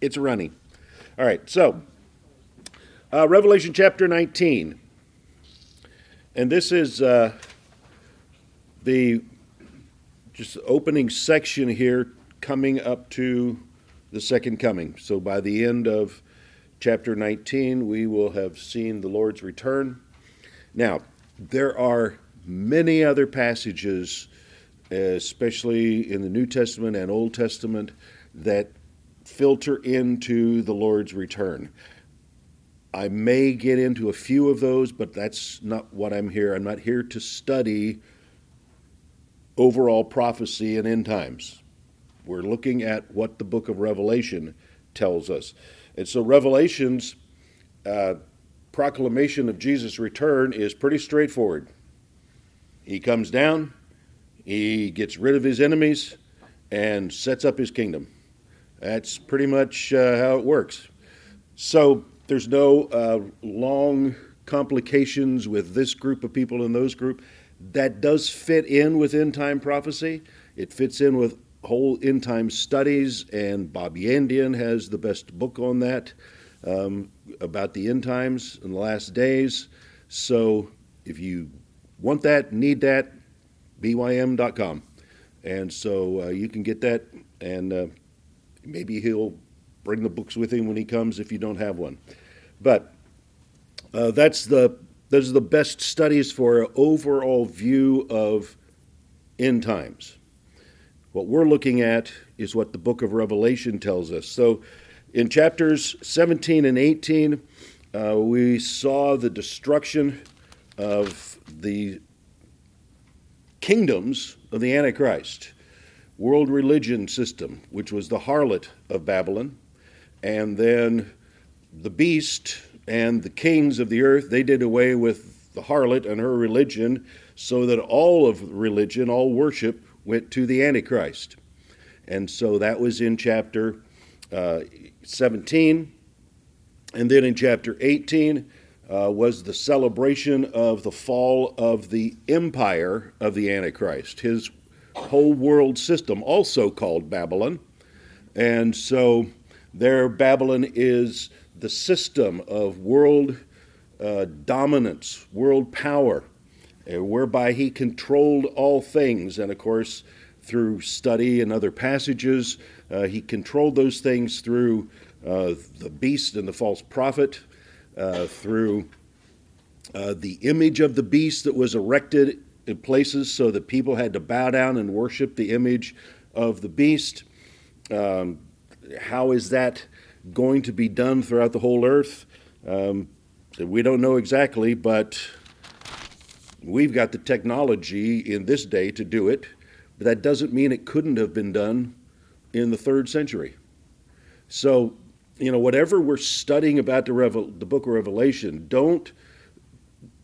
It's running. All right, so uh, Revelation chapter 19. And this is uh, the just opening section here coming up to the second coming. So by the end of chapter 19, we will have seen the Lord's return. Now, there are many other passages, especially in the New Testament and Old Testament, that filter into the Lord's return. I may get into a few of those, but that's not what I'm here. I'm not here to study overall prophecy and end times. We're looking at what the book of Revelation tells us. And so, Revelation's uh, proclamation of Jesus' return is pretty straightforward. He comes down, he gets rid of his enemies, and sets up his kingdom. That's pretty much uh, how it works. So there's no uh, long complications with this group of people and those group. That does fit in with end time prophecy. It fits in with whole end time studies, and Bob Yandian has the best book on that um, about the end times and the last days. So if you want that, need that, bym.com. And so uh, you can get that, and uh, maybe he'll bring the books with him when he comes if you don't have one. But uh, that's the those are the best studies for an overall view of end times. What we're looking at is what the book of Revelation tells us. So in chapters 17 and 18, uh, we saw the destruction of the kingdoms of the Antichrist world religion system, which was the harlot of Babylon, and then the beast and the kings of the earth, they did away with the harlot and her religion so that all of religion, all worship, went to the Antichrist. And so that was in chapter uh, 17. And then in chapter 18 uh, was the celebration of the fall of the empire of the Antichrist, his whole world system, also called Babylon. And so there, Babylon is the system of world uh, dominance, world power, uh, whereby he controlled all things. And of course, through study and other passages, uh, he controlled those things through uh, the beast and the false prophet, uh, through uh, the image of the beast that was erected in places so that people had to bow down and worship the image of the beast. Um, how is that going to be done throughout the whole earth? Um, we don't know exactly, but we've got the technology in this day to do it. But that doesn't mean it couldn't have been done in the third century. So, you know, whatever we're studying about the, Revel- the book of Revelation, don't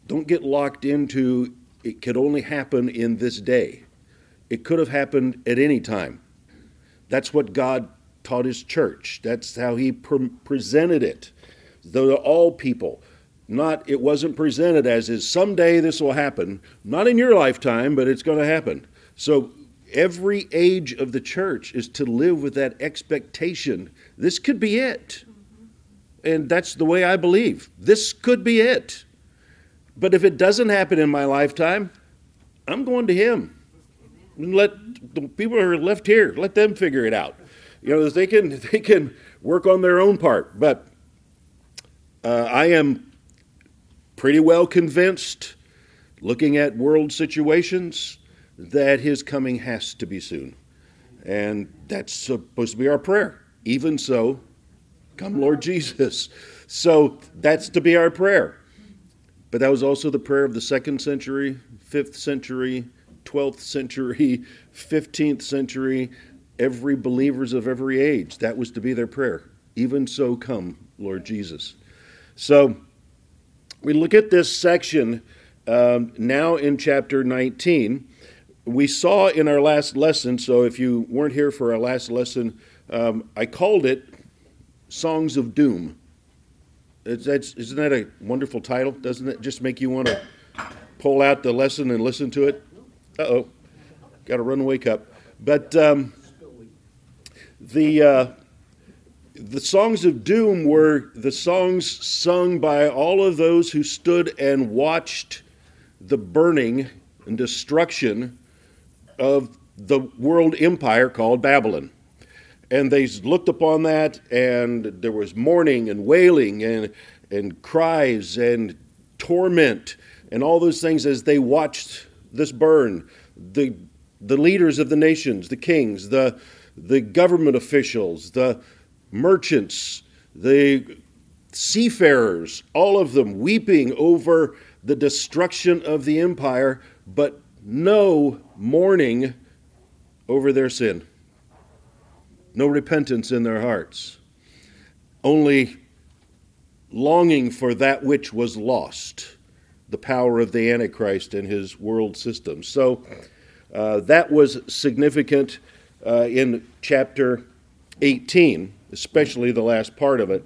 don't get locked into it could only happen in this day. It could have happened at any time. That's what God taught his church. That's how he pre- presented it. Though to all people, not it wasn't presented as is someday this will happen, not in your lifetime, but it's going to happen. So every age of the church is to live with that expectation. This could be it. And that's the way I believe. This could be it. But if it doesn't happen in my lifetime, I'm going to him. And let the people who are left here, let them figure it out. You know, they can they can work on their own part. But uh, I am pretty well convinced, looking at world situations, that his coming has to be soon. And that's supposed to be our prayer. Even so, come Lord Jesus. So that's to be our prayer. But that was also the prayer of the second century, fifth century, 12th century, 15th century, every believers of every age. That was to be their prayer. Even so, come, Lord Jesus. So we look at this section um, now in chapter 19. We saw in our last lesson, so if you weren't here for our last lesson, um, I called it Songs of Doom. That's, isn't that a wonderful title? Doesn't it just make you want to pull out the lesson and listen to it? Uh oh, got a runaway cup. But um, the uh, the songs of doom were the songs sung by all of those who stood and watched the burning and destruction of the world empire called Babylon. And they looked upon that, and there was mourning and wailing and, and cries and torment and all those things as they watched this burn. The, the leaders of the nations, the kings, the, the government officials, the merchants, the seafarers, all of them weeping over the destruction of the empire, but no mourning over their sin, no repentance in their hearts, only longing for that which was lost, the power of the Antichrist and his world system. So uh, that was significant uh, in chapter 18, especially the last part of it.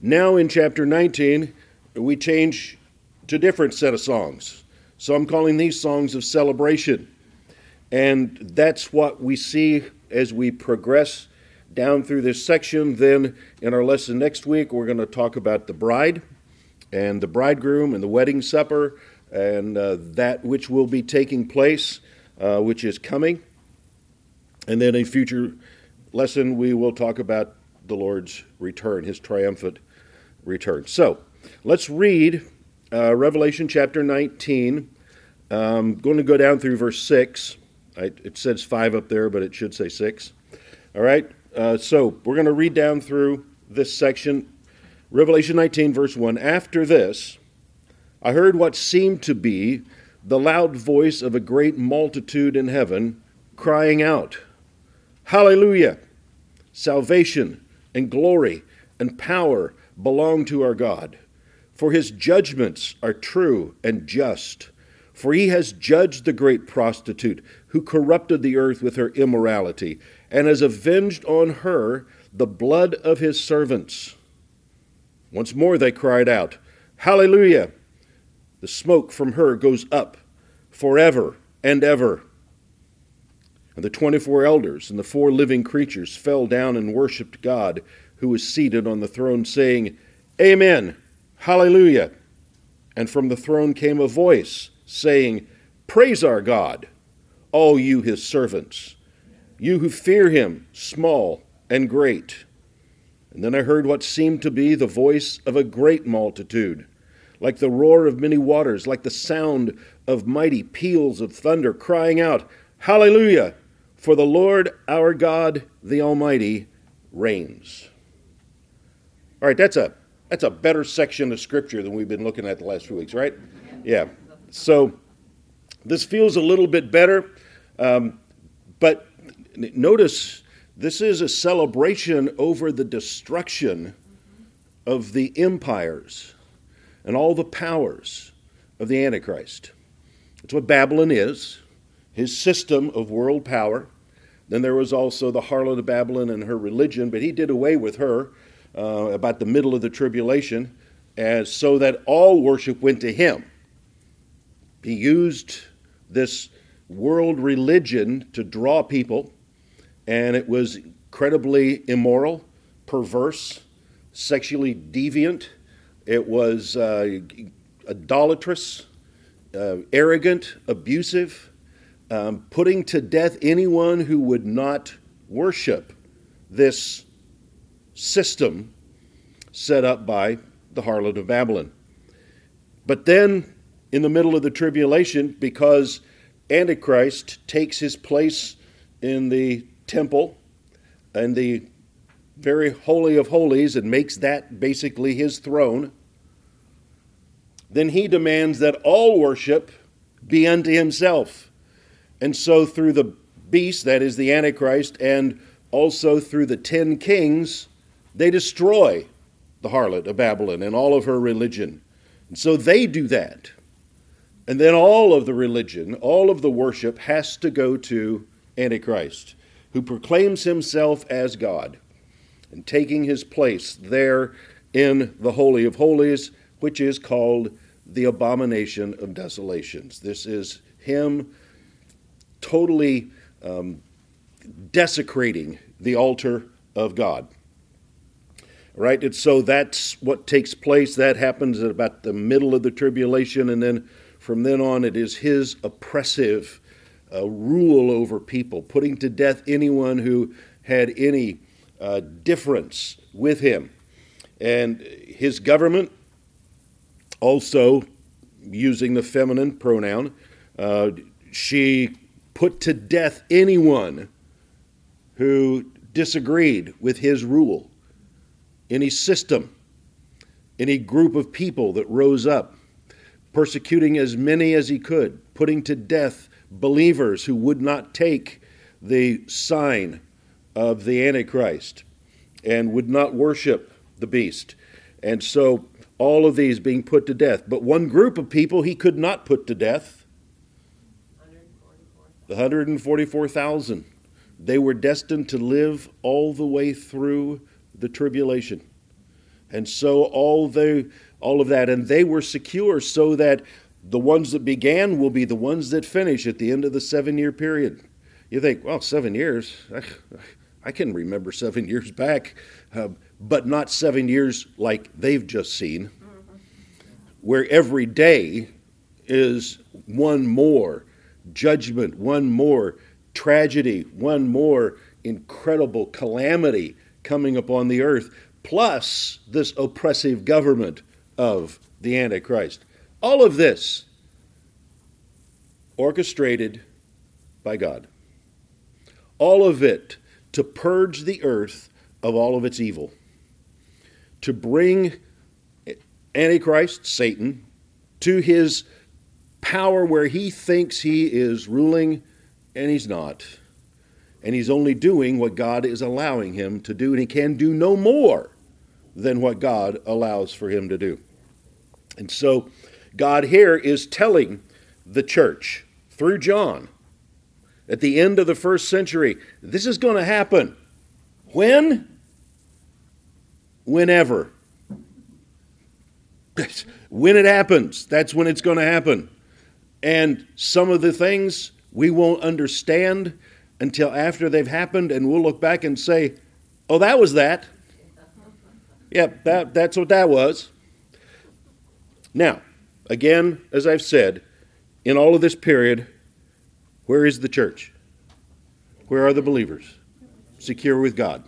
Now in chapter 19, we change to different set of songs. So I'm calling these songs of celebration. And that's what we see as we progress down through this section. Then, in our lesson next week, we're going to talk about the bride and the bridegroom and the wedding supper and uh, that which will be taking place, uh, which is coming. And then, a future lesson, we will talk about the Lord's return, his triumphant return. So, let's read uh, Revelation chapter 19. I'm um, going to go down through verse 6. I, it says five up there, but it should say six. All right, uh, so we're going to read down through this section. Revelation 19, verse 1. After this, I heard what seemed to be the loud voice of a great multitude in heaven crying out, Hallelujah! Salvation and glory and power belong to our God, for his judgments are true and just. For he has judged the great prostitute who corrupted the earth with her immorality, and has avenged on her the blood of his servants. Once more they cried out, Hallelujah! The smoke from her goes up forever and ever. And the twenty four elders and the four living creatures fell down and worshipped God, who was seated on the throne, saying, Amen, Hallelujah! And from the throne came a voice saying, Praise our God, all you his servants, you who fear him, small and great. And then I heard what seemed to be the voice of a great multitude, like the roar of many waters, like the sound of mighty peals of thunder, crying out, Hallelujah! For the Lord our God, the Almighty, reigns. All right, that's a that's a better section of scripture than we've been looking at the last few weeks, right? Yeah. So this feels a little bit better, um, but notice this is a celebration over the destruction of the empires and all the powers of the Antichrist. That's what Babylon is, his system of world power. Then there was also the harlot of Babylon and her religion, but he did away with her uh, about the middle of the tribulation, as so that all worship went to him. He used this world religion to draw people, and it was incredibly immoral, perverse, sexually deviant. It was uh, idolatrous, uh, arrogant, abusive, um, putting to death anyone who would not worship this system set up by the harlot of Babylon. But then in the middle of the tribulation because Antichrist takes his place in the temple and the very holy of holies and makes that basically his throne. Then he demands that all worship be unto himself. And so, through the beast, that is the Antichrist, and also through the ten kings, they destroy the harlot of Babylon and all of her religion. And so they do that. And then all of the religion, all of the worship has to go to Antichrist, who proclaims himself as God and taking his place there in the Holy of Holies, which is called the abomination of desolations. This is him totally um, desecrating the altar of God. Right? And so that's what takes place. That happens at about the middle of the tribulation, and then from then on, it is his oppressive uh, rule over people, putting to death anyone who had any uh, difference with him. And his government, also using the feminine pronoun, uh, she put to death anyone who disagreed with his rule, any system, any group of people that rose up, persecuting as many as he could, putting to death believers who would not take the sign of the Antichrist and would not worship the beast. And so all of these being put to death. But one group of people he could not put to death the 144,000. They were destined to live all the way through the tribulation. And so all the all of that and they were secure so that the ones that began will be the ones that finish at the end of the 7-year period. You think, well, 7 years. I, I can remember 7 years back, uh, but not 7 years like they've just seen. Where every day is one more judgment, one more tragedy, one more incredible calamity coming upon the earth, plus this oppressive government of the Antichrist. All of this orchestrated by God. All of it to purge the earth of all of its evil, to bring Antichrist, Satan, to his power where he thinks he is ruling and he's not. And he's only doing what God is allowing him to do, and he can do no more than what God allows for him to do. And so, God here is telling the church through John at the end of the first century this is going to happen. When? Whenever. when it happens, that's when it's going to happen. And some of the things we won't understand until after they've happened, and we'll look back and say, oh, that was that. Yep, that, that's what that was. Now, again, as I've said, in all of this period, where is the church? Where are the believers? Secure with God.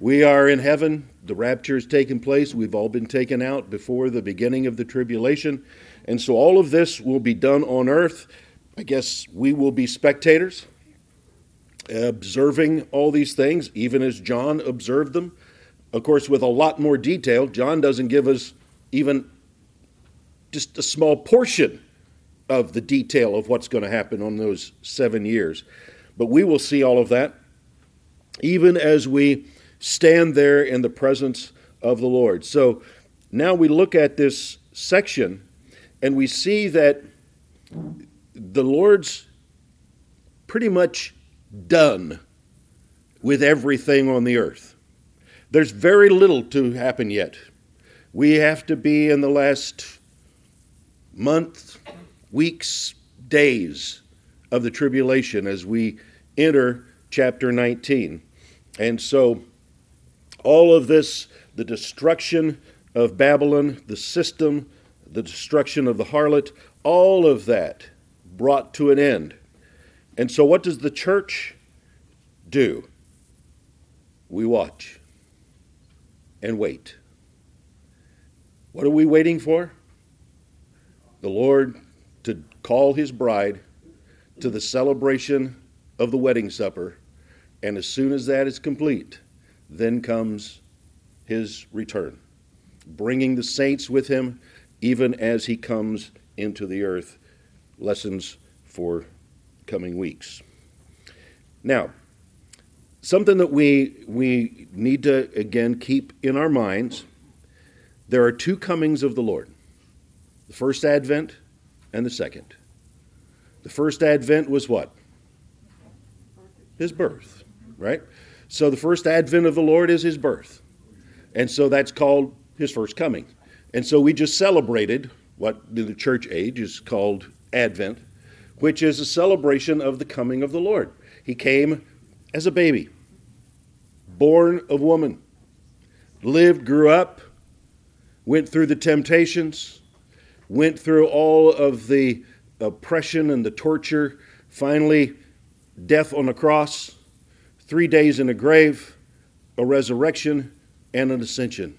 We are in heaven. The rapture has taken place. We've all been taken out before the beginning of the tribulation. And so all of this will be done on earth. I guess we will be spectators, observing all these things, even as John observed them. Of course, with a lot more detail. John doesn't give us even just a small portion of the detail of what's going to happen on those seven years. But we will see all of that, even as we stand there in the presence of the Lord. So now we look at this section and we see that the Lord's pretty much done with everything on the earth. There's very little to happen yet. We have to be in the last month, weeks, days of the tribulation as we enter chapter 19. And so, all of this, the destruction of Babylon, the system the destruction of the harlot, all of that brought to an end. And so, what does the church do? We watch and wait. What are we waiting for? The Lord to call his bride to the celebration of the wedding supper. And as soon as that is complete, then comes his return, bringing the saints with him even as he comes into the earth. Lessons for coming weeks. Now, something that we, we need to, again, keep in our minds there are two comings of the Lord the first advent and the second. The first advent was what? His birth, right? So the first advent of the Lord is his birth. And so that's called his first coming. And so we just celebrated what in the church age is called Advent, which is a celebration of the coming of the Lord. He came as a baby, born of woman, lived, grew up, went through the temptations, went through all of the oppression and the torture, finally, death on a cross, three days in a grave, a resurrection, and an ascension.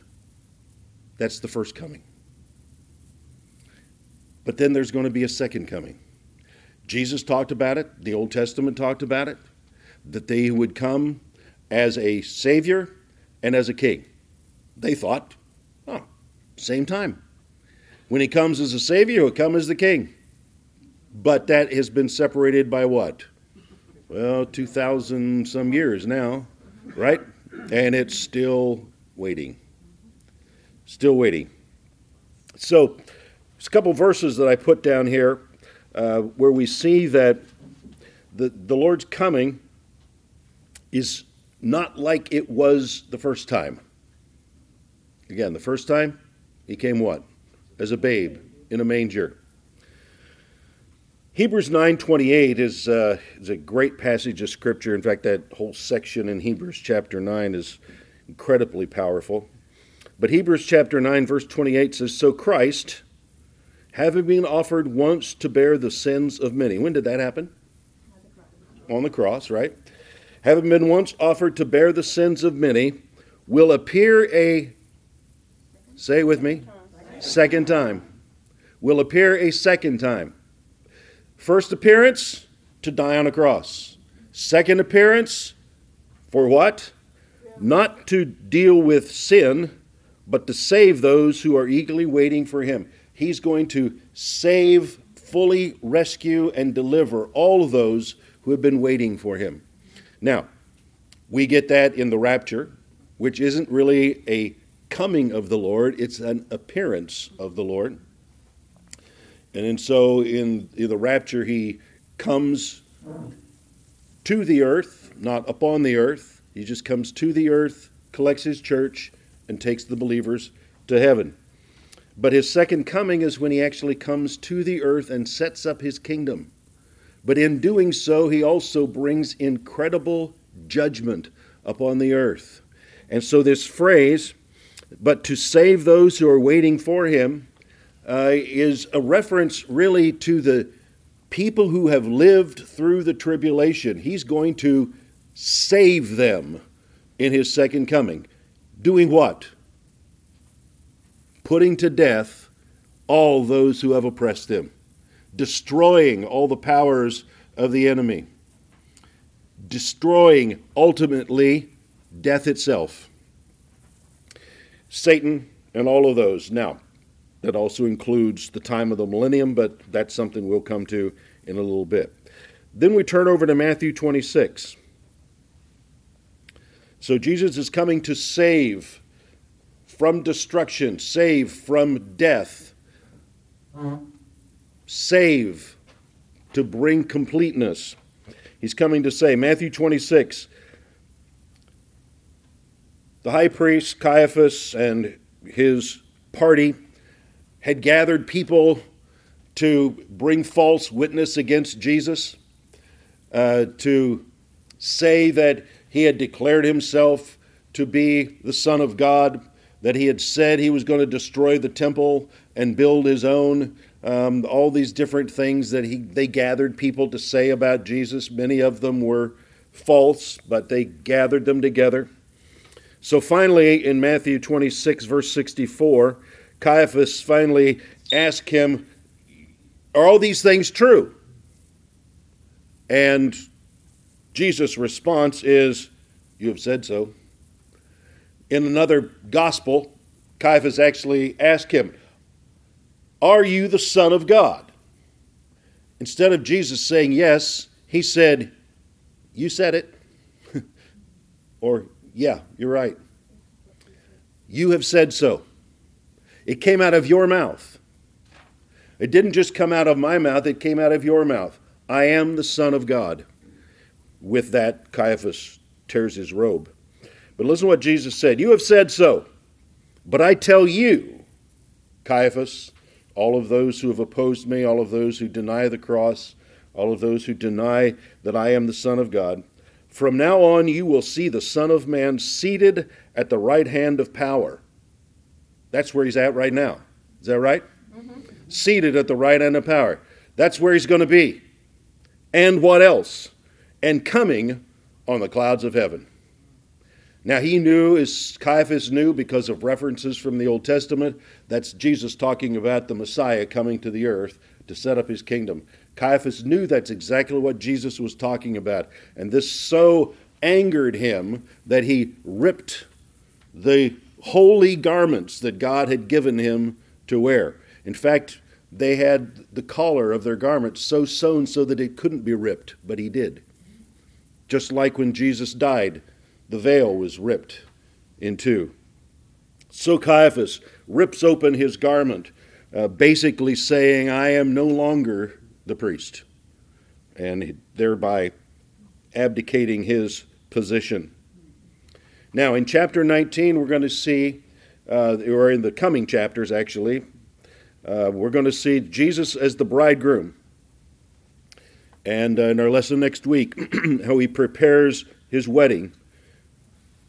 That's the first coming. But then there's going to be a second coming. Jesus talked about it, the Old Testament talked about it, that they would come as a Savior and as a King. They thought, oh, same time. When he comes as a Savior, he'll come as the King. But that has been separated by what? Well, 2,000 some years now, right? And it's still waiting. Still waiting. So, there's a couple verses that I put down here uh, where we see that the, the Lord's coming is not like it was the first time. Again, the first time, he came what? As a babe in a manger. Hebrews 9:28 is uh, is a great passage of scripture. In fact, that whole section in Hebrews chapter 9 is incredibly powerful. But Hebrews chapter 9 verse 28 says, "So Christ, having been offered once to bear the sins of many." When did that happen? On the cross, right? Having been once offered to bear the sins of many, will appear a say with me, second time. Will appear a second time First appearance, to die on a cross. Second appearance, for what? Not to deal with sin, but to save those who are eagerly waiting for him. He's going to save, fully rescue, and deliver all of those who have been waiting for him. Now, we get that in the rapture, which isn't really a coming of the Lord, it's an appearance of the Lord. And so in the rapture, he comes to the earth, not upon the earth. He just comes to the earth, collects his church, and takes the believers to heaven. But his second coming is when he actually comes to the earth and sets up his kingdom. But in doing so, he also brings incredible judgment upon the earth. And so, this phrase, but to save those who are waiting for him, uh, is a reference really to the people who have lived through the tribulation. He's going to save them in his second coming. Doing what? Putting to death all those who have oppressed them, destroying all the powers of the enemy, destroying ultimately death itself. Satan and all of those. Now, that also includes the time of the millennium, but that's something we'll come to in a little bit. Then we turn over to Matthew 26. So Jesus is coming to save from destruction, save from death, mm-hmm. Save to bring completeness. He's coming to say, Matthew 26, the high priest Caiaphas and his party had gathered people to bring false witness against Jesus, uh, to say that he had declared himself to be the Son of God, that he had said he was going to destroy the temple and build his own. Um, all these different things that he, they gathered people to say about Jesus. Many of them were false, but they gathered them together. So finally, in Matthew 26, verse 64, Caiaphas finally asked him, Are all these things true? And Jesus' response is, You have said so. In another gospel, Caiaphas actually asked him, Are you the Son of God? Instead of Jesus saying yes, he said, You said it. or, Yeah, you're right. You have said so. It came out of your mouth. It didn't just come out of my mouth, it came out of your mouth. I am the Son of God. With that, Caiaphas tears his robe. But listen to what Jesus said You have said so. But I tell you, Caiaphas, all of those who have opposed me, all of those who deny the cross, all of those who deny that I am the Son of God, From now on, you will see the Son of Man seated at the right hand of power. That's where he's at right now. Is that right? Mm-hmm. Seated at the right hand of power. That's where he's going to be. And what else? And coming on the clouds of heaven. Now he knew, as Caiaphas knew, because of references from the Old Testament, that's Jesus talking about the Messiah coming to the earth to set up his kingdom. Caiaphas knew that's exactly what Jesus was talking about. And this so angered him that he ripped the holy garments that God had given him to wear. In fact, they had the collar of their garments so sewn so that it couldn't be ripped, but he did. Just like when Jesus died, the veil was ripped in two. So Caiaphas rips open his garment, uh, basically saying, I am no longer the priest, and thereby abdicating his position. Now, in chapter 19, we're going to see, uh, or in the coming chapters actually, uh, we're going to see Jesus as the bridegroom. And uh, in our lesson next week, how he prepares his wedding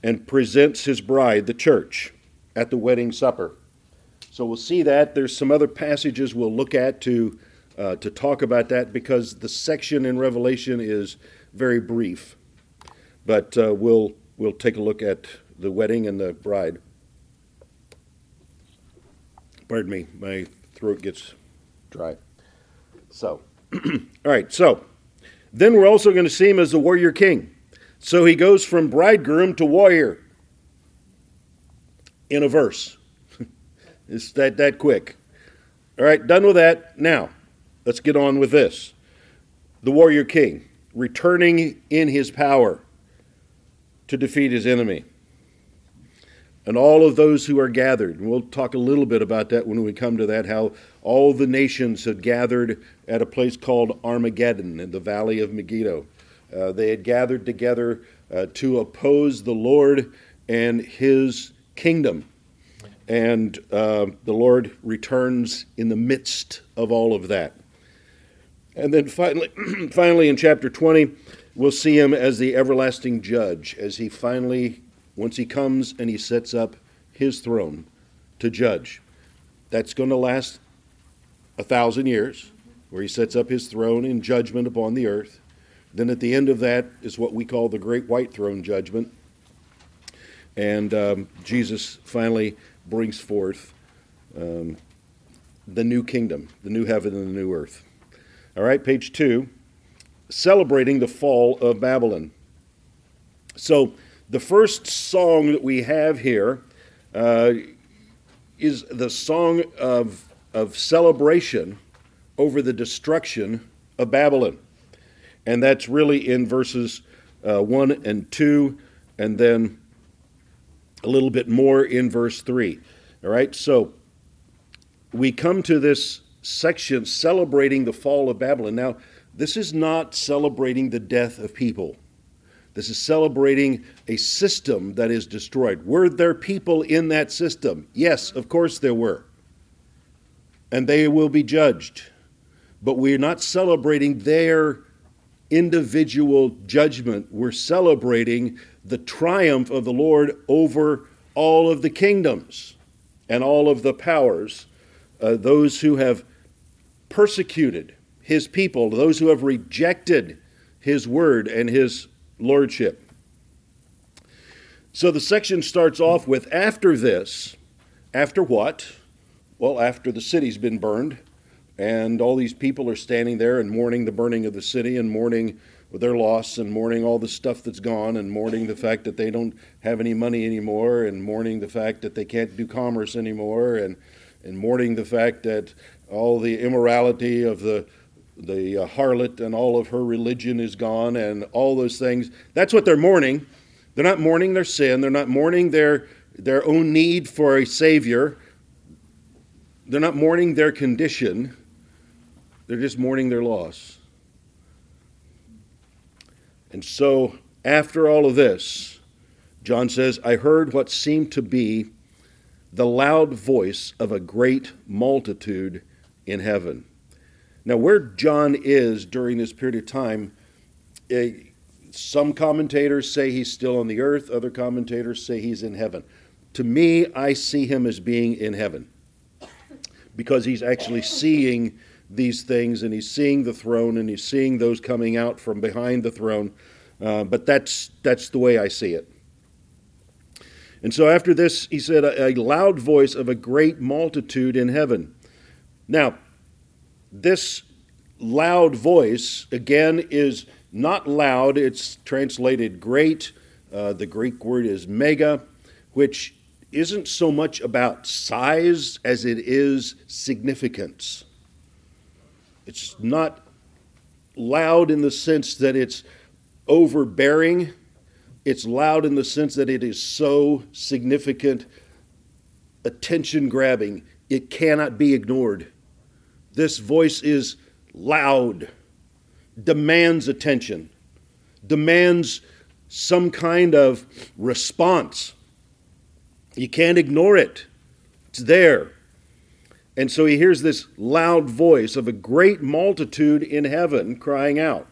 and presents his bride, the church, at the wedding supper. So we'll see that. There's some other passages we'll look at to, uh, to talk about that because the section in Revelation is very brief. But uh, we'll, we'll take a look at the wedding and the bride. Pardon me, my throat gets dry. So, all right, so then we're also going to see him as the warrior king. So he goes from bridegroom to warrior in a verse. it's that, that quick. All right, done with that. Now, let's get on with this. The warrior king, returning in his power to defeat his enemy and all of those who are gathered. And we'll talk a little bit about that when we come to that, how all the nations had gathered at a place called Armageddon in the valley of Megiddo. Uh, they had gathered together uh, to oppose the Lord and his kingdom. And uh, the Lord returns in the midst of all of that. And then finally, finally, in chapter 20, we'll see him as the everlasting judge, as he finally once he comes and he sets up his throne to judge. That's going to last a thousand years, where he sets up his throne in judgment upon the earth. Then at the end of that is what we call the great white throne judgment. And um, Jesus finally brings forth um, the new kingdom, the new heaven and the new earth. All right, page two, celebrating the fall of Babylon. So the first song that we have here uh, is the song of, of celebration over the destruction of Babylon. And that's really in verses uh, 1 and 2, and then a little bit more in verse 3. All right, so we come to this section celebrating the fall of Babylon. Now, this is not celebrating the death of people. This is celebrating a system that is destroyed. Were there people in that system? Yes, of course there were. And they will be judged. But we're not celebrating their individual judgment. We're celebrating the triumph of the Lord over all of the kingdoms and all of the powers, uh, those who have persecuted his people, those who have rejected his word and his lordship. So the section starts off with after this, after what? Well, after the city's been burned, and all these people are standing there and mourning the burning of the city and mourning their loss and mourning all the stuff that's gone and mourning the fact that they don't have any money anymore and mourning the fact that they can't do commerce anymore and, and mourning the fact that all the immorality of the the uh, harlot and all of her religion is gone and all those things. That's what they're mourning. They're not mourning their sin, they're not mourning their, their own need for a Savior, they're not mourning their condition, they're just mourning their loss. And so, after all of this, John says, I heard what seemed to be the loud voice of a great multitude in heaven now, where John is during this period of time, uh, some commentators say he's still on the earth, other commentators say he's in heaven. To me, I see him as being in heaven because he's actually seeing these things and he's seeing the throne and he's seeing those coming out from behind the throne. Uh, but that's, that's the way I see it. And so after this, he said, a, a loud voice of a great multitude in heaven. Now, this loud voice, again, is not loud, it's translated great. Uh, the Greek word is mega, which isn't so much about size as it is significance. It's not loud in the sense that it's overbearing, it's loud in the sense that it is so significant, attention grabbing, it cannot be ignored. This voice is loud, demands attention, demands some kind of response. You can't ignore it, it's there. And so he hears this loud voice of a great multitude in heaven crying out.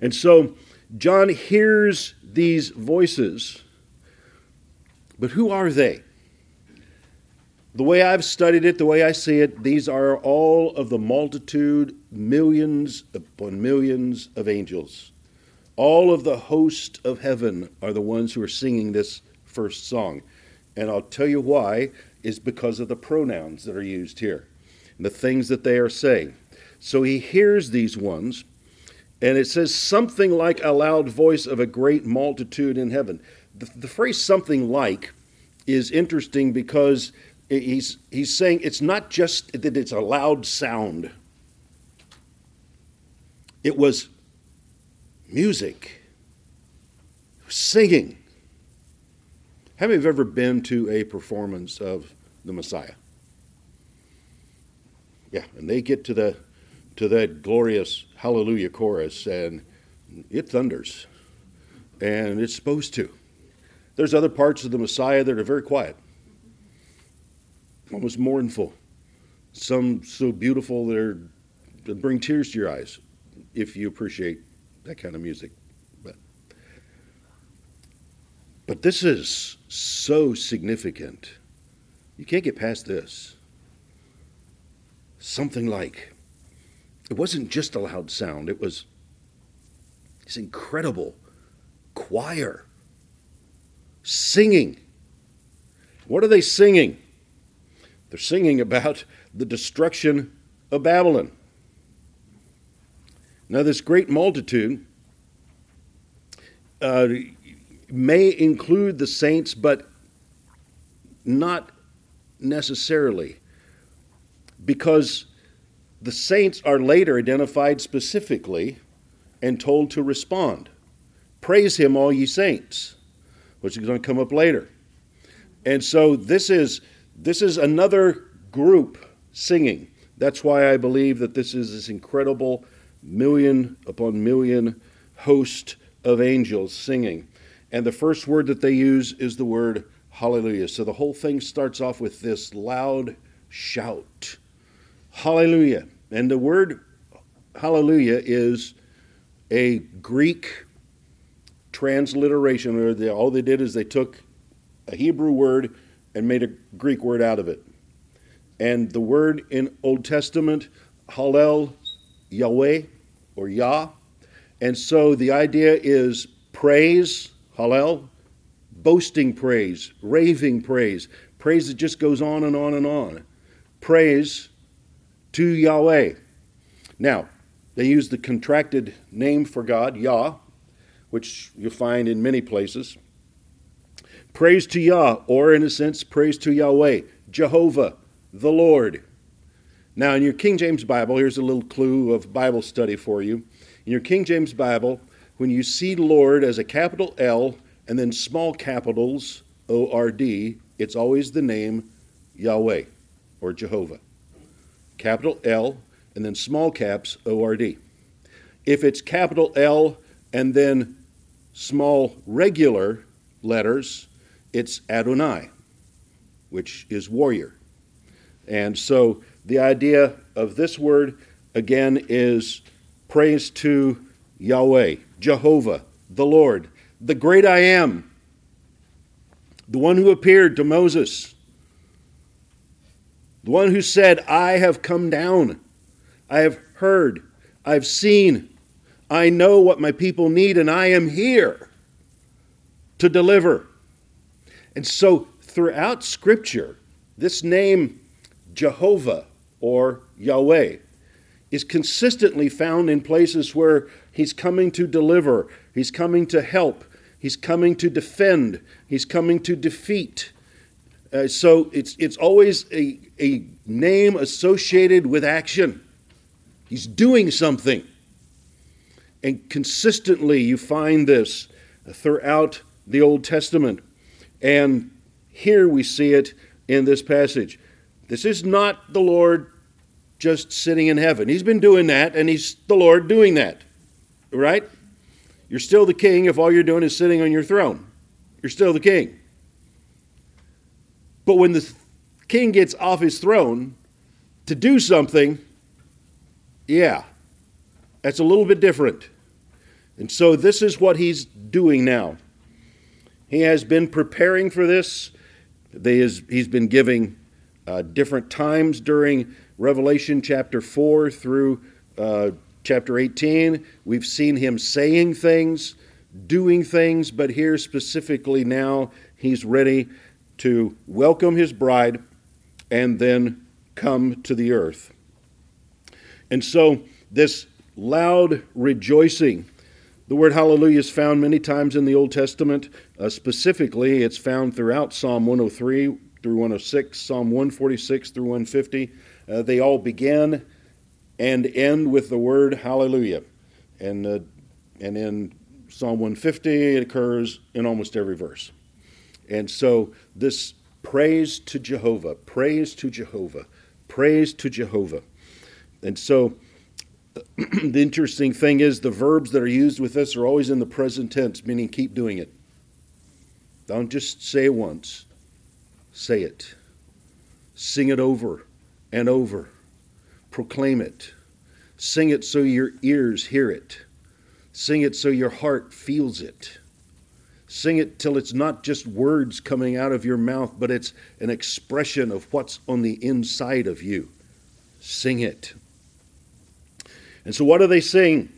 And so John hears these voices. But who are they? The way I've studied it, the way I see it, these are all of the multitude, millions upon millions of angels. All of the host of heaven are the ones who are singing this first song. And I'll tell you why is because of the pronouns that are used here and the things that they are saying. So he hears these ones, and it says something like a loud voice of a great multitude in heaven. The, the phrase something like is interesting because he's, he's saying it's not just that it's a loud sound, it was music, singing. How many have ever been to a performance of the Messiah? Yeah, and they get to the to that glorious hallelujah chorus and it thunders. And it's supposed to. There's other parts of the Messiah that are very quiet almost mournful. Some so beautiful they're they bring tears to your eyes if you appreciate that kind of music. But but this is so significant. You can't get past this. Something like it wasn't just a loud sound, it was this incredible choir singing. What are they singing? They're singing about the destruction of Babylon. Now, this great multitude uh, may include the saints, but not necessarily, because the saints are later identified specifically and told to respond. Praise him, all ye saints, which is going to come up later. And so this is this is another group singing. That's why I believe that this is this incredible million upon million host of angels singing. And the first word that they use is the word hallelujah. So the whole thing starts off with this loud shout hallelujah. And the word hallelujah is a Greek transliteration, or all they did is they took a Hebrew word and made a Greek word out of it. And the word in Old Testament, Hallel, Yahweh, or Yah. And so the idea is praise, Hallel, boasting praise, raving praise, praise that just goes on and on and on. Praise to Yahweh. Now, they use the contracted name for God, Yah, which you'll find in many places. Praise to Yah, or in a sense, praise to Yahweh, Jehovah, the Lord. Now, in your King James Bible, here's a little clue of Bible study for you. In your King James Bible, when you see Lord as a capital L and then small capitals O R D, it's always the name Yahweh or Jehovah. Capital L and then small caps O R D. If it's capital L and then small regular letters, it's Adonai, which is warrior. And so the idea of this word, again, is praise to Yahweh, Jehovah, the Lord, the great I am, the one who appeared to Moses, the one who said, I have come down, I have heard, I've seen, I know what my people need, and I am here to deliver. And so throughout Scripture, this name Jehovah or Yahweh is consistently found in places where he's coming to deliver, he's coming to help, he's coming to defend, he's coming to defeat. Uh, so it's, it's always a, a name associated with action. He's doing something. And consistently you find this throughout the Old Testament. And here we see it in this passage. This is not the Lord just sitting in heaven. He's been doing that, and He's the Lord doing that. Right? You're still the king if all you're doing is sitting on your throne. You're still the king. But when the king gets off his throne to do something, yeah, that's a little bit different. And so this is what he's doing now. He has been preparing for this. he's been giving uh, different times during Revelation chapter 4 through uh, chapter 18. We've seen him saying things, doing things, but here specifically now, he's ready to welcome his bride and then come to the earth. And so, this loud rejoicing, the word hallelujah is found many times in the Old Testament. Uh, specifically, it's found throughout Psalm 103 through 106, Psalm 146 through 150. Uh, they all begin and end with the word hallelujah. And, uh, and in Psalm 150, it occurs in almost every verse. And so this praise to Jehovah, praise to Jehovah, praise to Jehovah. And so the interesting thing is the verbs that are used with this are always in the present tense, meaning keep doing it. Don't just say it once. Say it. Sing it over and over. Proclaim it. Sing it so your ears hear it. Sing it so your heart feels it. Sing it till it's not just words coming out of your mouth, but it's an expression of what's on the inside of you. Sing it. And so, what do they sing?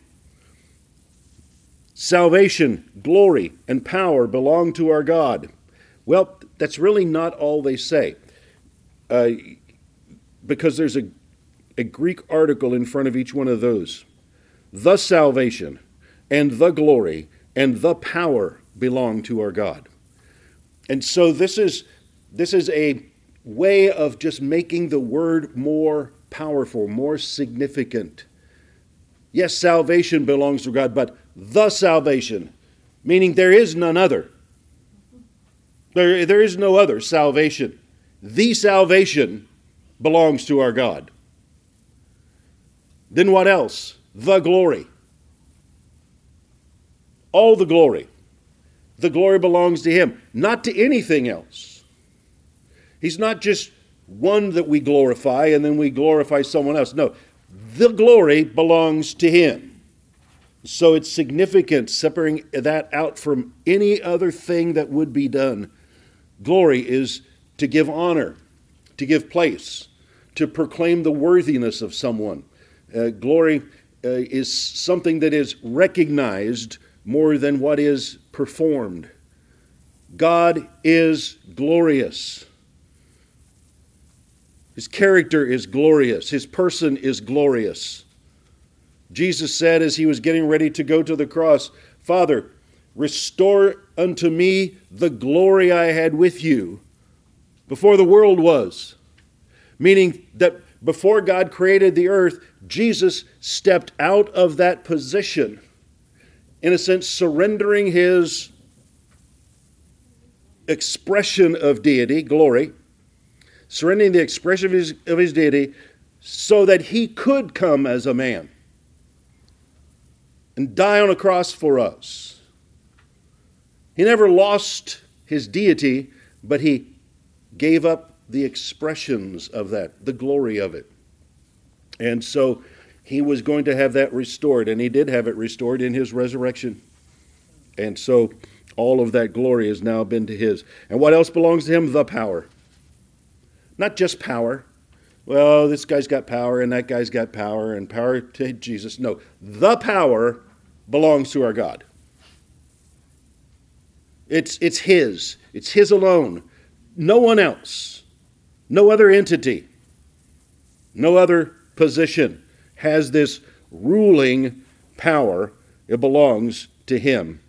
Salvation, glory, and power belong to our God. Well, that's really not all they say. Uh, because there's a, a Greek article in front of each one of those. The salvation and the glory and the power belong to our God. And so this is this is a way of just making the word more powerful, more significant. Yes, salvation belongs to God, but the salvation, meaning there is none other. There, there is no other salvation. The salvation belongs to our God. Then what else? The glory. All the glory. The glory belongs to Him, not to anything else. He's not just one that we glorify and then we glorify someone else. No, the glory belongs to Him. So it's significant separating that out from any other thing that would be done Glory is to give honor, to give place, to proclaim the worthiness of someone. Uh, glory uh, is something that is recognized more than what is performed. God is glorious. His character is glorious. His person is glorious. Jesus said as he was getting ready to go to the cross, Father, Restore unto me the glory I had with you before the world was. Meaning that before God created the earth, Jesus stepped out of that position, in a sense, surrendering his expression of deity, glory, surrendering the expression of his, of his deity, so that he could come as a man and die on a cross for us. He never lost his deity, but he gave up the expressions of that, the glory of it. And so he was going to have that restored, and he did have it restored in his resurrection. And so all of that glory has now been to his. And what else belongs to him? The power. Not just power. Well, this guy's got power, and that guy's got power, and power to Jesus. No, the power belongs to our God. It's, it's His, it's His alone. No one else, no other entity, no other position has this ruling power. It belongs to Him.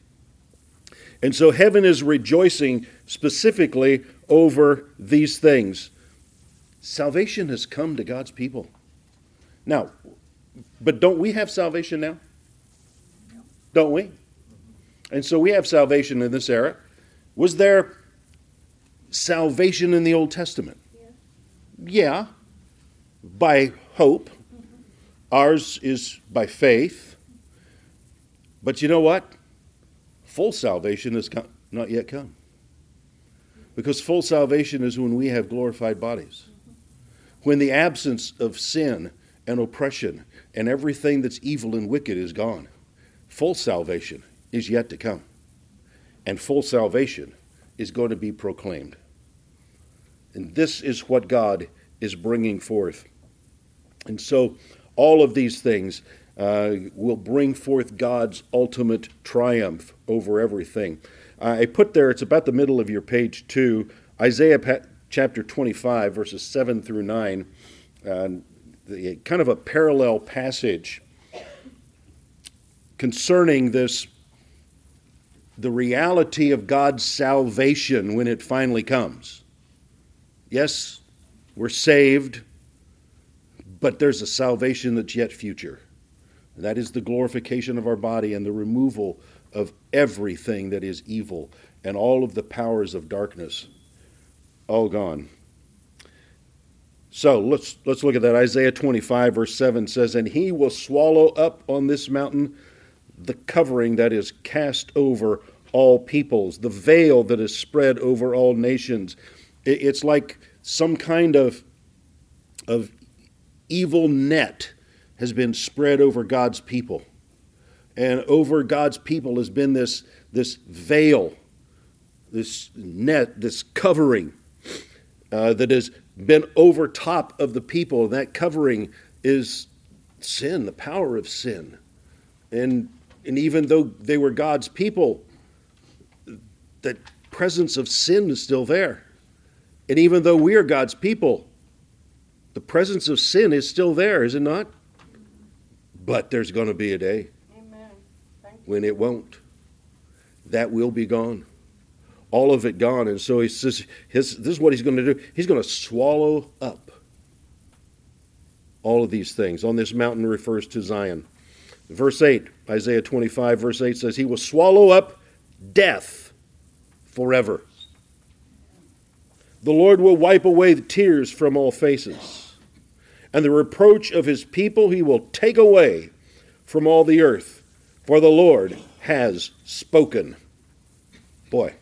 And so heaven is rejoicing specifically over these things. Salvation has come to God's people. Now, but don't we have salvation now? Don't we? And so we have salvation in this era. Was there salvation in the Old Testament? Yeah. yeah by hope. Ours is by faith. But you know what? Full salvation has come, not yet come. Because full salvation is when we have glorified bodies. When the absence of sin and oppression and everything that's evil and wicked is gone. Full salvation is yet to come. And full salvation is going to be proclaimed. And this is what God is bringing forth. And so, all of these things uh, will bring forth God's ultimate triumph over everything. I put there, it's about the middle of your page two, Isaiah chapter 25, verses 7 through 9, uh, the, kind of a parallel passage concerning this the reality of God's salvation when it finally comes. Yes, we're saved, but there's a salvation that's yet future. That is the glorification of our body and the removal of everything that is evil and all of the powers of darkness all gone. So let's let's look at that. Isaiah 25 verse 7 says, "And he will swallow up on this mountain the covering that is cast over all peoples, the veil that is spread over all nations. It's like some kind of, of evil net has been spread over God's people. And over God's people has been this, this veil, this net, this covering uh, that has been over top of the people. And that covering is sin, the power of sin. And and even though they were God's people, that presence of sin is still there. And even though we are God's people, the presence of sin is still there, is it not? But there's going to be a day when it won't. That will be gone. All of it gone. And so he says, his, this is what he's going to do. He's going to swallow up all of these things. On this mountain refers to Zion. Verse 8, Isaiah 25, verse 8 says, He will swallow up death forever. The Lord will wipe away the tears from all faces, and the reproach of his people he will take away from all the earth, for the Lord has spoken. Boy,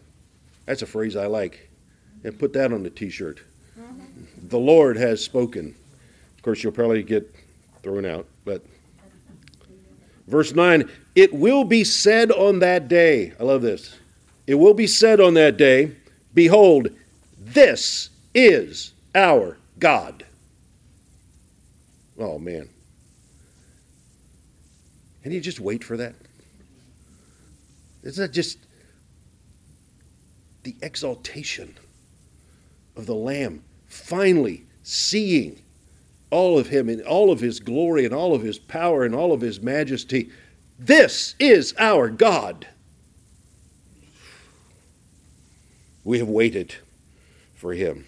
that's a phrase I like. And put that on the t shirt. Mm-hmm. The Lord has spoken. Of course, you'll probably get thrown out, but Verse 9, it will be said on that day, I love this. It will be said on that day, Behold, this is our God. Oh, man. Can you just wait for that? Isn't that just the exaltation of the Lamb finally seeing all of him in all of his glory and all of his power and all of his majesty. This is our God. We have waited for him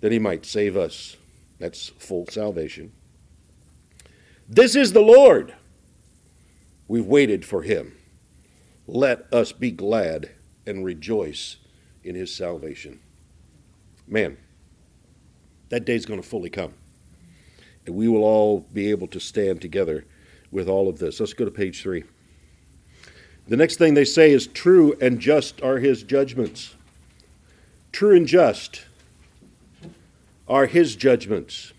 that he might save us. That's full salvation. This is the Lord. We've waited for him. Let us be glad and rejoice in his salvation. Man, that day's going to fully come and we will all be able to stand together with all of this. Let's go to page three. The next thing they say is true and just are his judgments. True and just are his judgments.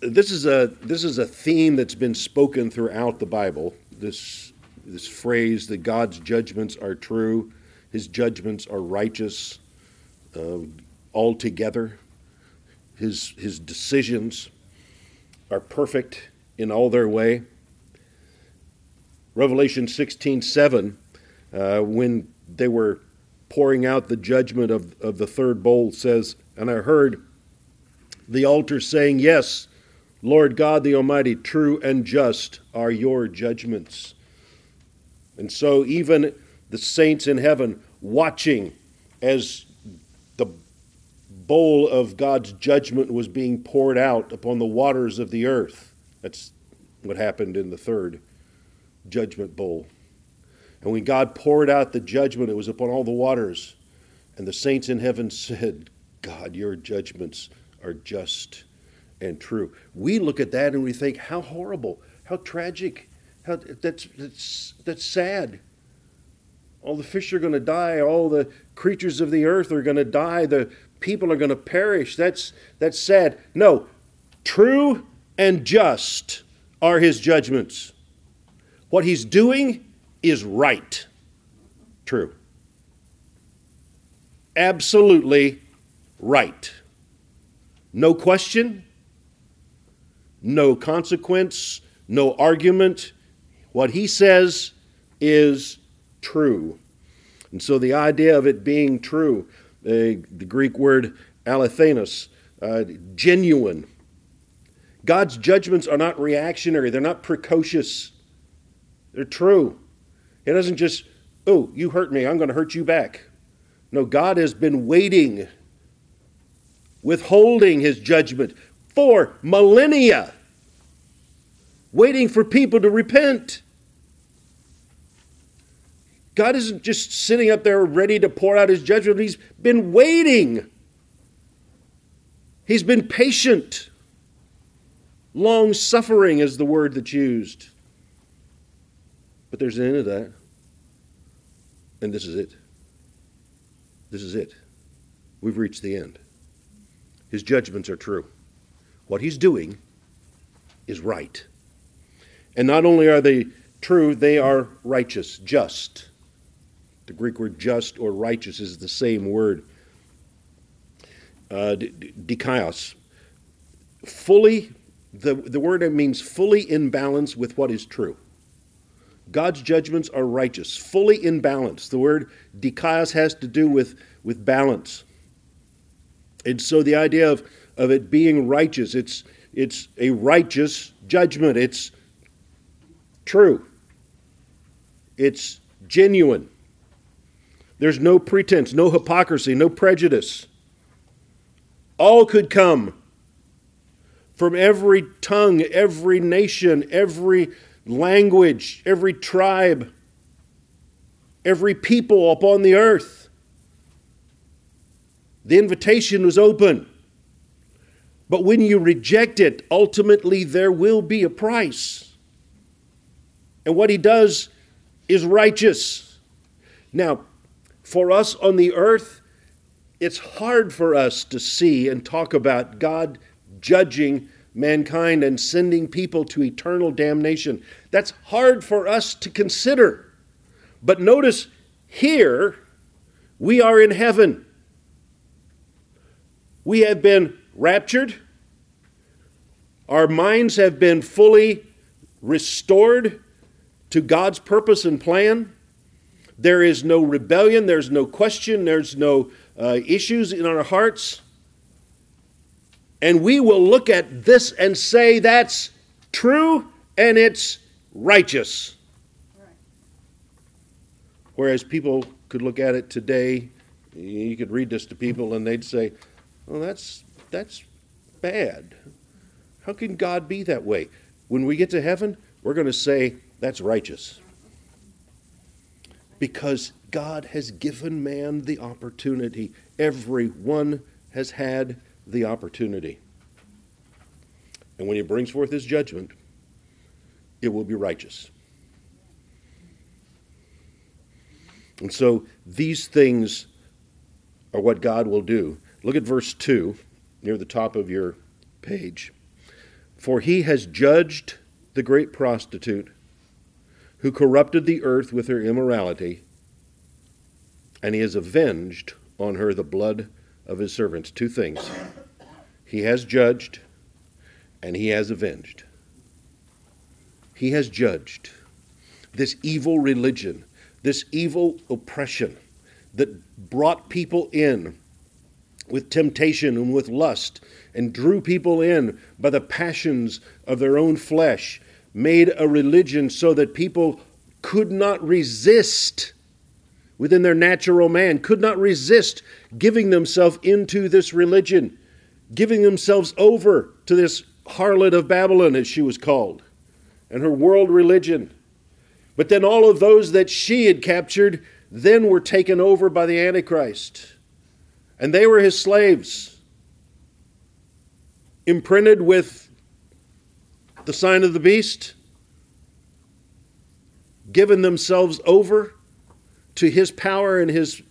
this is a this is a theme that's been spoken throughout the Bible. This this phrase that God's judgments are true, His judgments are righteous, uh, altogether. His His decisions are perfect in all their way. Revelation sixteen seven, uh, when they were pouring out the judgment of, of the third bowl, says, and I heard the altar saying, Yes, Lord God the Almighty, true and just are your judgments. And so, even the saints in heaven watching as the bowl of God's judgment was being poured out upon the waters of the earth. That's what happened in the third judgment bowl. And when God poured out the judgment, it was upon all the waters. And the saints in heaven said, God, your judgments are just and true. We look at that and we think, how horrible, how tragic, how that's that's that's sad. All the fish are going to die, all the creatures of the earth are going to die, the people are going to perish. That's that's sad. No, true and just are his judgments. What he's doing is right. True. Absolutely right. No question, no consequence, no argument. What he says is true. And so the idea of it being true, uh, the Greek word alethinos, uh, genuine. God's judgments are not reactionary, they're not precocious, they're true. He doesn't just, oh, you hurt me, I'm going to hurt you back. No, God has been waiting withholding his judgment for millennia, waiting for people to repent. God isn't just sitting up there ready to pour out his judgment, he's been waiting. He's been patient. Long suffering is the word that's used. But there's an end of that. And this is it. This is it. We've reached the end. His judgments are true. What he's doing is right. And not only are they true, they are righteous, just. The Greek word just or righteous is the same word. Uh, dikaios. Fully, the, the word means fully in balance with what is true. God's judgments are righteous, fully in balance. The word dikaios has to do with, with balance. And so the idea of, of it being righteous, it's, it's a righteous judgment. It's true. It's genuine. There's no pretense, no hypocrisy, no prejudice. All could come from every tongue, every nation, every language, every tribe, every people upon the earth. The invitation was open. But when you reject it, ultimately there will be a price. And what he does is righteous. Now, for us on the earth, it's hard for us to see and talk about God judging mankind and sending people to eternal damnation. That's hard for us to consider. But notice here, we are in heaven. We have been raptured. Our minds have been fully restored to God's purpose and plan. There is no rebellion, there's no question, there's no uh, issues in our hearts. And we will look at this and say that's true and it's righteous. Whereas people could look at it today, you could read this to people and they'd say, well, that's, that's bad. How can God be that way? When we get to heaven, we're going to say, that's righteous. Because God has given man the opportunity. Everyone has had the opportunity. And when he brings forth his judgment, it will be righteous. And so these things are what God will do. Look at verse 2 near the top of your page. For he has judged the great prostitute who corrupted the earth with her immorality, and he has avenged on her the blood of his servants. Two things. He has judged, and he has avenged. He has judged this evil religion, this evil oppression that brought people in with temptation and with lust and drew people in by the passions of their own flesh, made a religion so that people could not resist within their natural man, could not resist giving themselves into this religion, giving themselves over to this harlot of Babylon, as she was called, and her world religion. But then all of those that she had captured then were taken over by the Antichrist. And they were his slaves, imprinted with the sign of the beast, given themselves over to his power and his,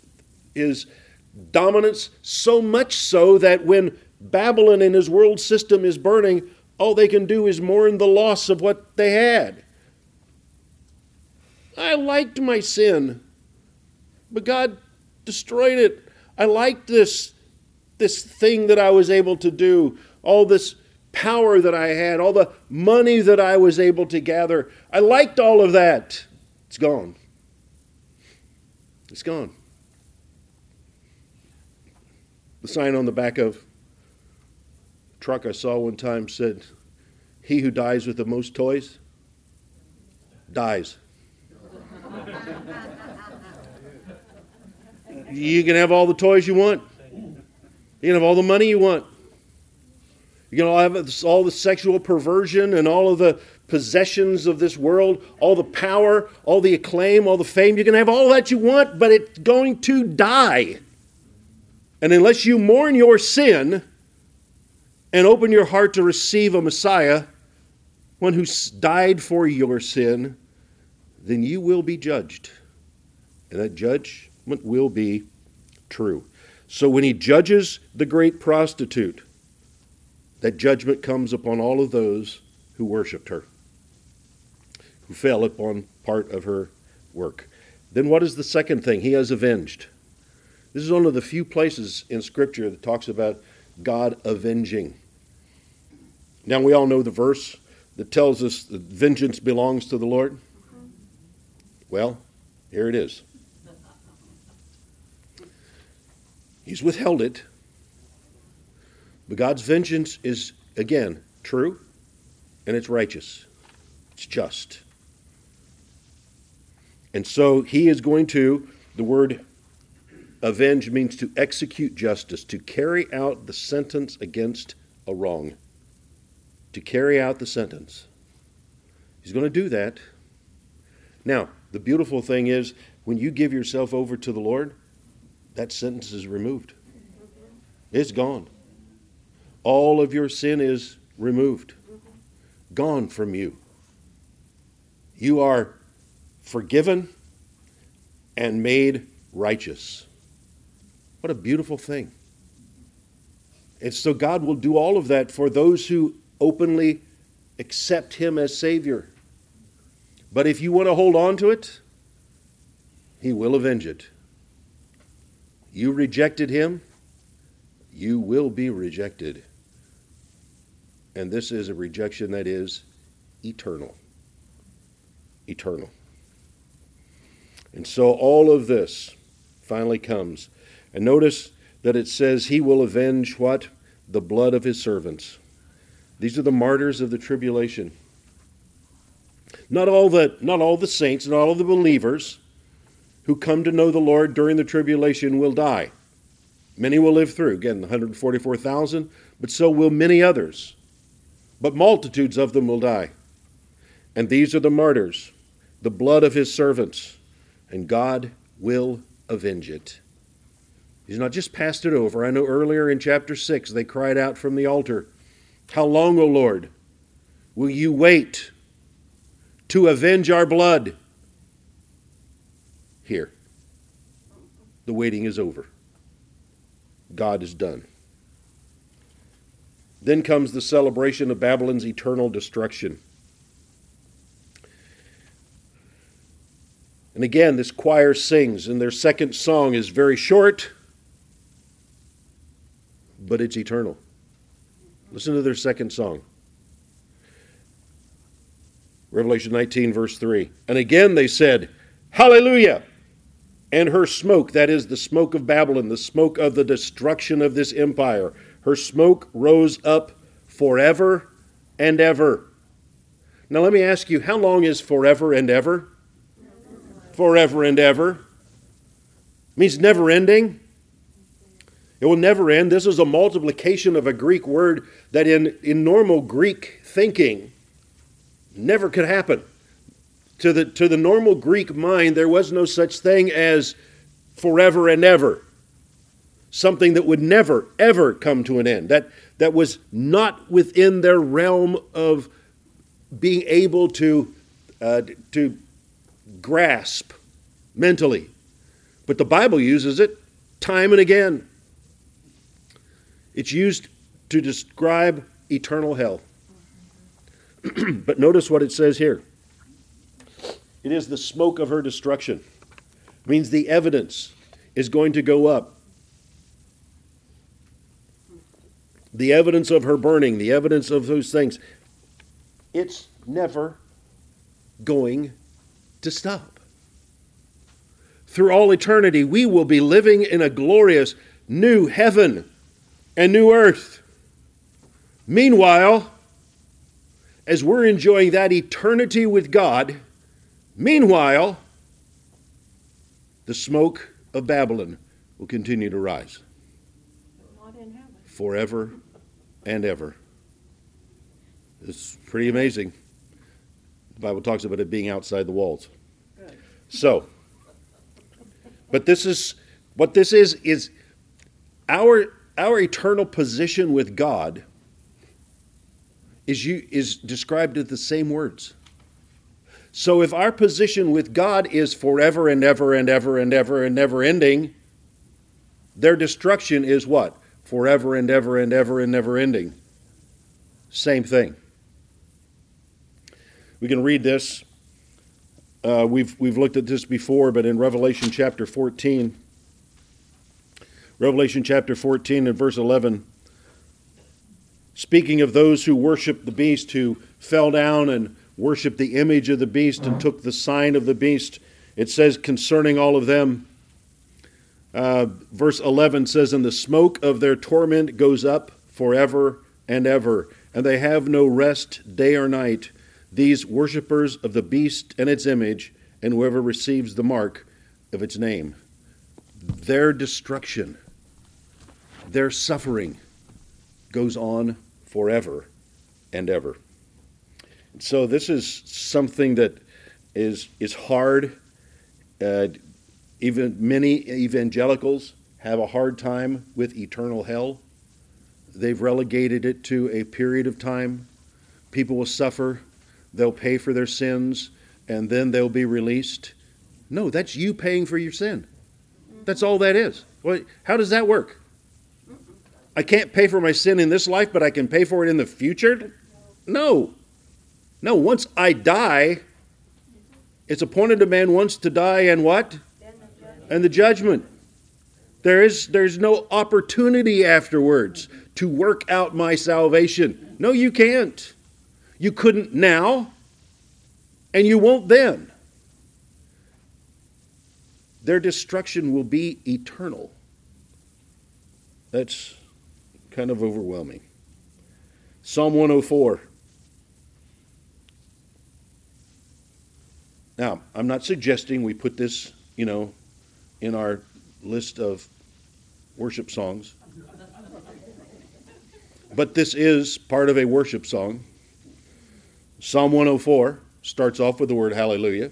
his dominance, so much so that when Babylon and his world system is burning, all they can do is mourn the loss of what they had. I liked my sin, but God destroyed it. I liked this, this thing that I was able to do, all this power that I had, all the money that I was able to gather. I liked all of that. It's gone. It's gone. The sign on the back of a truck I saw one time said, He who dies with the most toys dies. you can have all the toys you want. You can have all the money you want. You can all have all the sexual perversion and all of the possessions of this world, all the power, all the acclaim, all the fame. You can have all that you want, but it's going to die. And unless you mourn your sin and open your heart to receive a Messiah, one who died for your sin, then you will be judged. And that judgment will be true. So when he judges the great prostitute, that judgment comes upon all of those who worshiped her who fell upon part of her work. Then what is the second thing? He has avenged. This is one of the few places in Scripture that talks about God avenging. Now, we all know the verse that tells us that vengeance belongs to the Lord. Uh-huh. Well, here it is. He's withheld it. But God's vengeance is, again, true and it's righteous, it's just. And so he is going to, the word avenge means to execute justice, to carry out the sentence against a wrong. To carry out the sentence. He's going to do that. Now, the beautiful thing is when you give yourself over to the Lord, that sentence is removed. It's gone. All of your sin is removed, gone from you. You are forgiven, and made righteous. What a beautiful thing. And so God will do all of that for those who openly accept Him as Savior. But if you want to hold on to it, He will avenge it. You rejected Him, you will be rejected. And this is a rejection that is eternal. Eternal. And so all of this finally comes. And notice that it says, He will avenge what? The blood of His servants. These are the martyrs of the tribulation. Not all the, not all the saints, not all the believers who come to know the Lord during the tribulation will die. Many will live through. Again, 144,000, but so will many others. But multitudes of them will die. And these are the martyrs, the blood of his servants and God will avenge it. He's not just passed it over. I know earlier in chapter 6 they cried out from the altar, How long, O Lord, will you wait to avenge our blood? Here, the waiting is over. God is done. Then comes the celebration of Babylon's eternal destruction. And again, this choir sings, and their second song is very short, but it's eternal. Listen to their second song. Revelation 19, verse 3. And again they said, Hallelujah! And her smoke, that is the smoke of Babylon, the smoke of the destruction of this empire, her smoke rose up forever and ever. Now let me ask you, how long is forever and ever? Forever and ever. It means never ending. It will never end. This is a multiplication of a Greek word that in, in normal Greek thinking never could happen. To the, to the normal Greek mind, there was no such thing as forever and ever. Something that would never, ever come to an end. That, that was not within their realm of being able to, uh, to grasp mentally. But the Bible uses it time and again. It's used to describe eternal hell. but notice what it says here it is the smoke of her destruction. It means the evidence is going to go up. The evidence of her burning, the evidence of those things, it's never going to stop. Through all eternity, we will be living in a glorious new heaven and new earth. Meanwhile, as we're enjoying that eternity with God, meanwhile, the smoke of Babylon will continue to rise forever and ever. It's pretty amazing. The Bible talks about it being outside the walls. So, but this is what this is is our our eternal position with God is, you, is described in the same words. So if our position with God is forever and ever and ever and ever and never ending, their destruction is what? Forever and ever and ever and never ending. Same thing. We can read this. Uh, we've, we've looked at this before, but in Revelation chapter 14, Revelation chapter 14 and verse 11, speaking of those who worshiped the beast, who fell down and worshiped the image of the beast and took the sign of the beast, it says concerning all of them, uh, verse 11 says, And the smoke of their torment goes up forever and ever, and they have no rest day or night, these worshippers of the beast and its image, and whoever receives the mark of its name. Their destruction, their suffering goes on forever and ever. So this is something that is is hard. Uh, even many evangelicals have a hard time with eternal hell. They've relegated it to a period of time. People will suffer, they'll pay for their sins, and then they'll be released. No, that's you paying for your sin. That's all that is. Well, how does that work? I can't pay for my sin in this life, but I can pay for it in the future? No. No, once I die, it's appointed a man once to die and what? And the judgment. There is there's no opportunity afterwards to work out my salvation. No, you can't. You couldn't now, and you won't then. Their destruction will be eternal. That's kind of overwhelming. Psalm 104. Now, I'm not suggesting we put this, you know, in our list of worship songs. But this is part of a worship song. Psalm 104 starts off with the word hallelujah,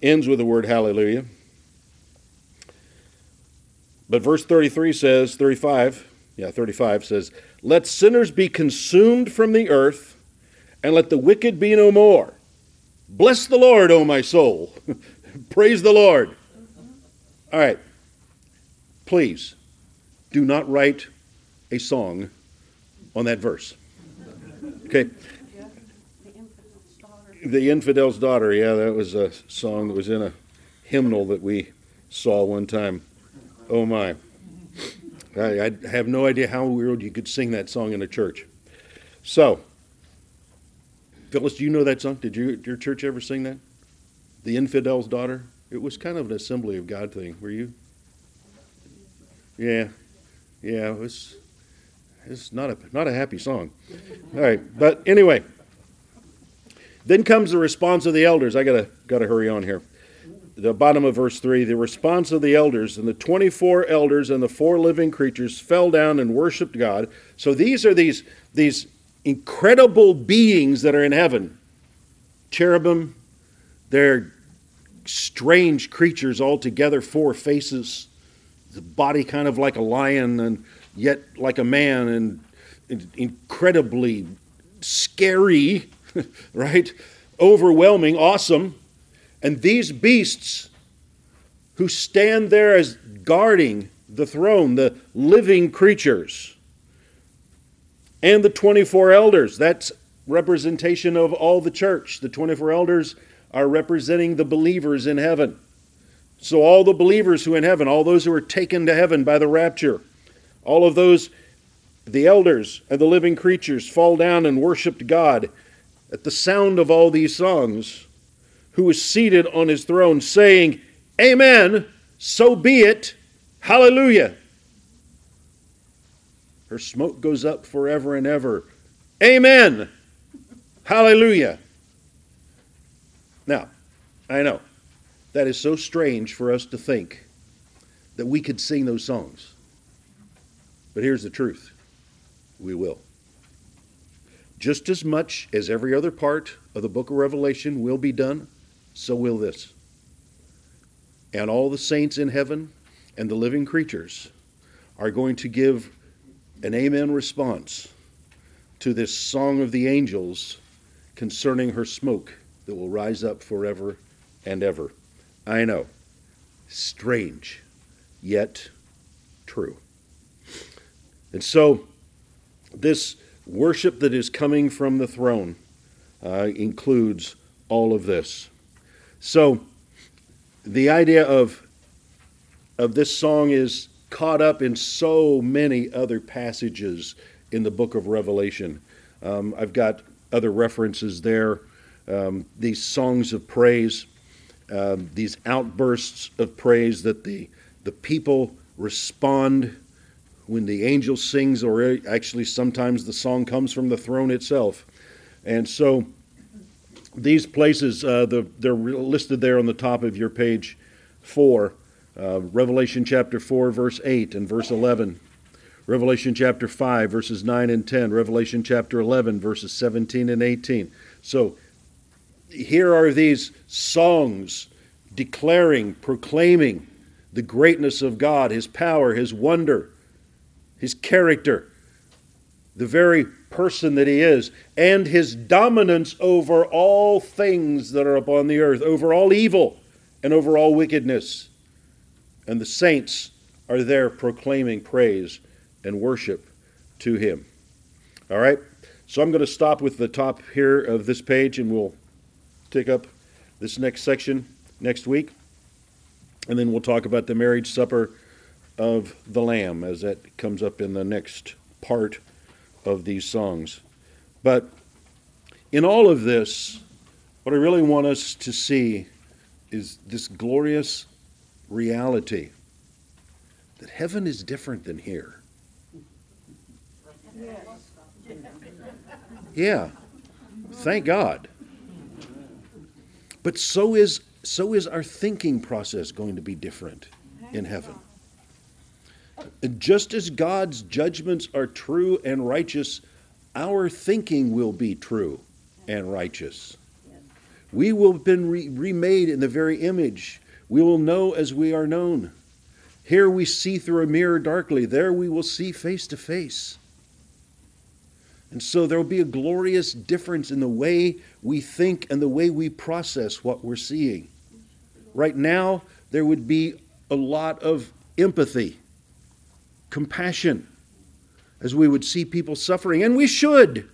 ends with the word hallelujah. But verse 33 says, 35, yeah, 35 says, Let sinners be consumed from the earth, and let the wicked be no more. Bless the Lord, O my soul. Praise the Lord. All right. Please do not write a song on that verse. Okay. The Infidel's Daughter. Yeah, that was a song that was in a hymnal that we saw one time. Oh my. I, I have no idea how weird you could sing that song in a church. So, Phyllis, do you know that song? Did you, your church ever sing that? The Infidel's Daughter? It was kind of an Assembly of God thing. Were you? Yeah. Yeah, it was it's not a not a happy song. All right, but anyway. Then comes the response of the elders. I gotta gotta hurry on here. The bottom of verse three, the response of the elders, and the twenty-four elders and the four living creatures fell down and worshipped God. So these are these these incredible beings that are in heaven. Cherubim, they're strange creatures altogether, four faces, the body kind of like a lion and yet like a man and incredibly scary, right? Overwhelming, awesome. And these beasts who stand there as guarding the throne, the living creatures, and the 24 elders, that's representation of all the church. The 24 elders are representing the believers in heaven. So, all the believers who in heaven, all those who are taken to heaven by the rapture, all of those, the elders and the living creatures, fall down and worshiped God at the sound of all these songs, who is seated on his throne, saying, Amen, so be it, hallelujah. Her smoke goes up forever and ever. Amen, hallelujah. Now, I know that is so strange for us to think that we could sing those songs. But here's the truth we will. Just as much as every other part of the book of Revelation will be done, so will this. And all the saints in heaven and the living creatures are going to give an amen response to this song of the angels concerning her smoke that will rise up forever and ever. I know, strange, yet true. And so, this worship that is coming from the throne uh, includes all of this. So, the idea of, of this song is caught up in so many other passages in the book of Revelation. Um, I've got other references there. Um, these songs of praise, um, these outbursts of praise that the, the people respond when the angel sings, or actually sometimes the song comes from the throne itself. And so these places, uh, the, they're listed there on the top of your page four. Uh, Revelation chapter 4, verse 8 and verse 11. Revelation chapter 5, verses 9 and 10. Revelation chapter 11, verses 17 and 18. So here are these songs declaring, proclaiming the greatness of God, His power, His wonder, his character, the very person that he is, and his dominance over all things that are upon the earth, over all evil and over all wickedness. And the saints are there proclaiming praise and worship to him. All right? So I'm going to stop with the top here of this page and we'll take up this next section next week. And then we'll talk about the marriage supper of the Lamb, as that comes up in the next part of these songs. But in all of this, what I really want us to see is this glorious reality that heaven is different than here. Yeah. Thank God. But so is so is our thinking process going to be different in heaven. Just as God's judgments are true and righteous, our thinking will be true and righteous. We will have been re- remade in the very image. We will know as we are known. Here we see through a mirror darkly, there we will see face to face. And so there will be a glorious difference in the way we think and the way we process what we're seeing. Right now, there would be a lot of empathy compassion. as we would see people suffering, and we should.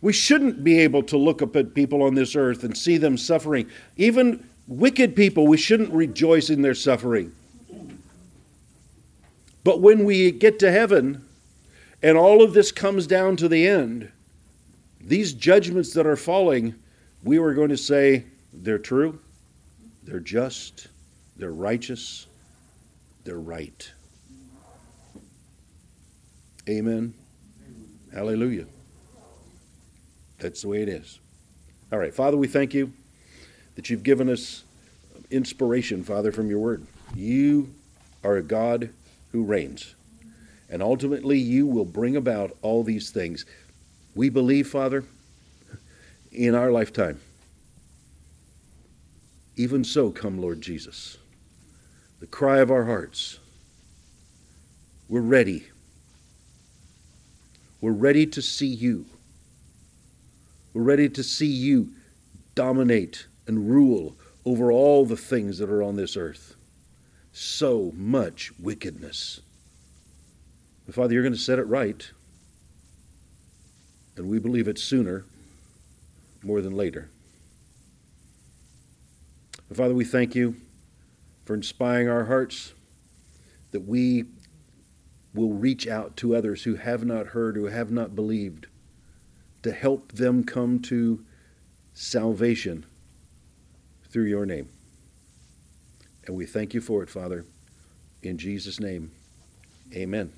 We shouldn't be able to look up at people on this earth and see them suffering. Even wicked people, we shouldn't rejoice in their suffering. But when we get to heaven and all of this comes down to the end, these judgments that are falling, we are going to say they're true, they're just, they're righteous, they're right. Amen. Hallelujah. That's the way it is. All right, Father, we thank you that you've given us inspiration, Father, from your word. You are a God who reigns. And ultimately, you will bring about all these things. We believe, Father, in our lifetime. Even so, come, Lord Jesus. The cry of our hearts. We're ready. We're ready to see you. We're ready to see you dominate and rule over all the things that are on this earth. So much wickedness. But Father, you're going to set it right. And we believe it sooner more than later. But Father, we thank you for inspiring our hearts that we will reach out to others who have not heard, who have not believed, to help them come to salvation through your name. And we thank you for it, Father. In Jesus' name, amen.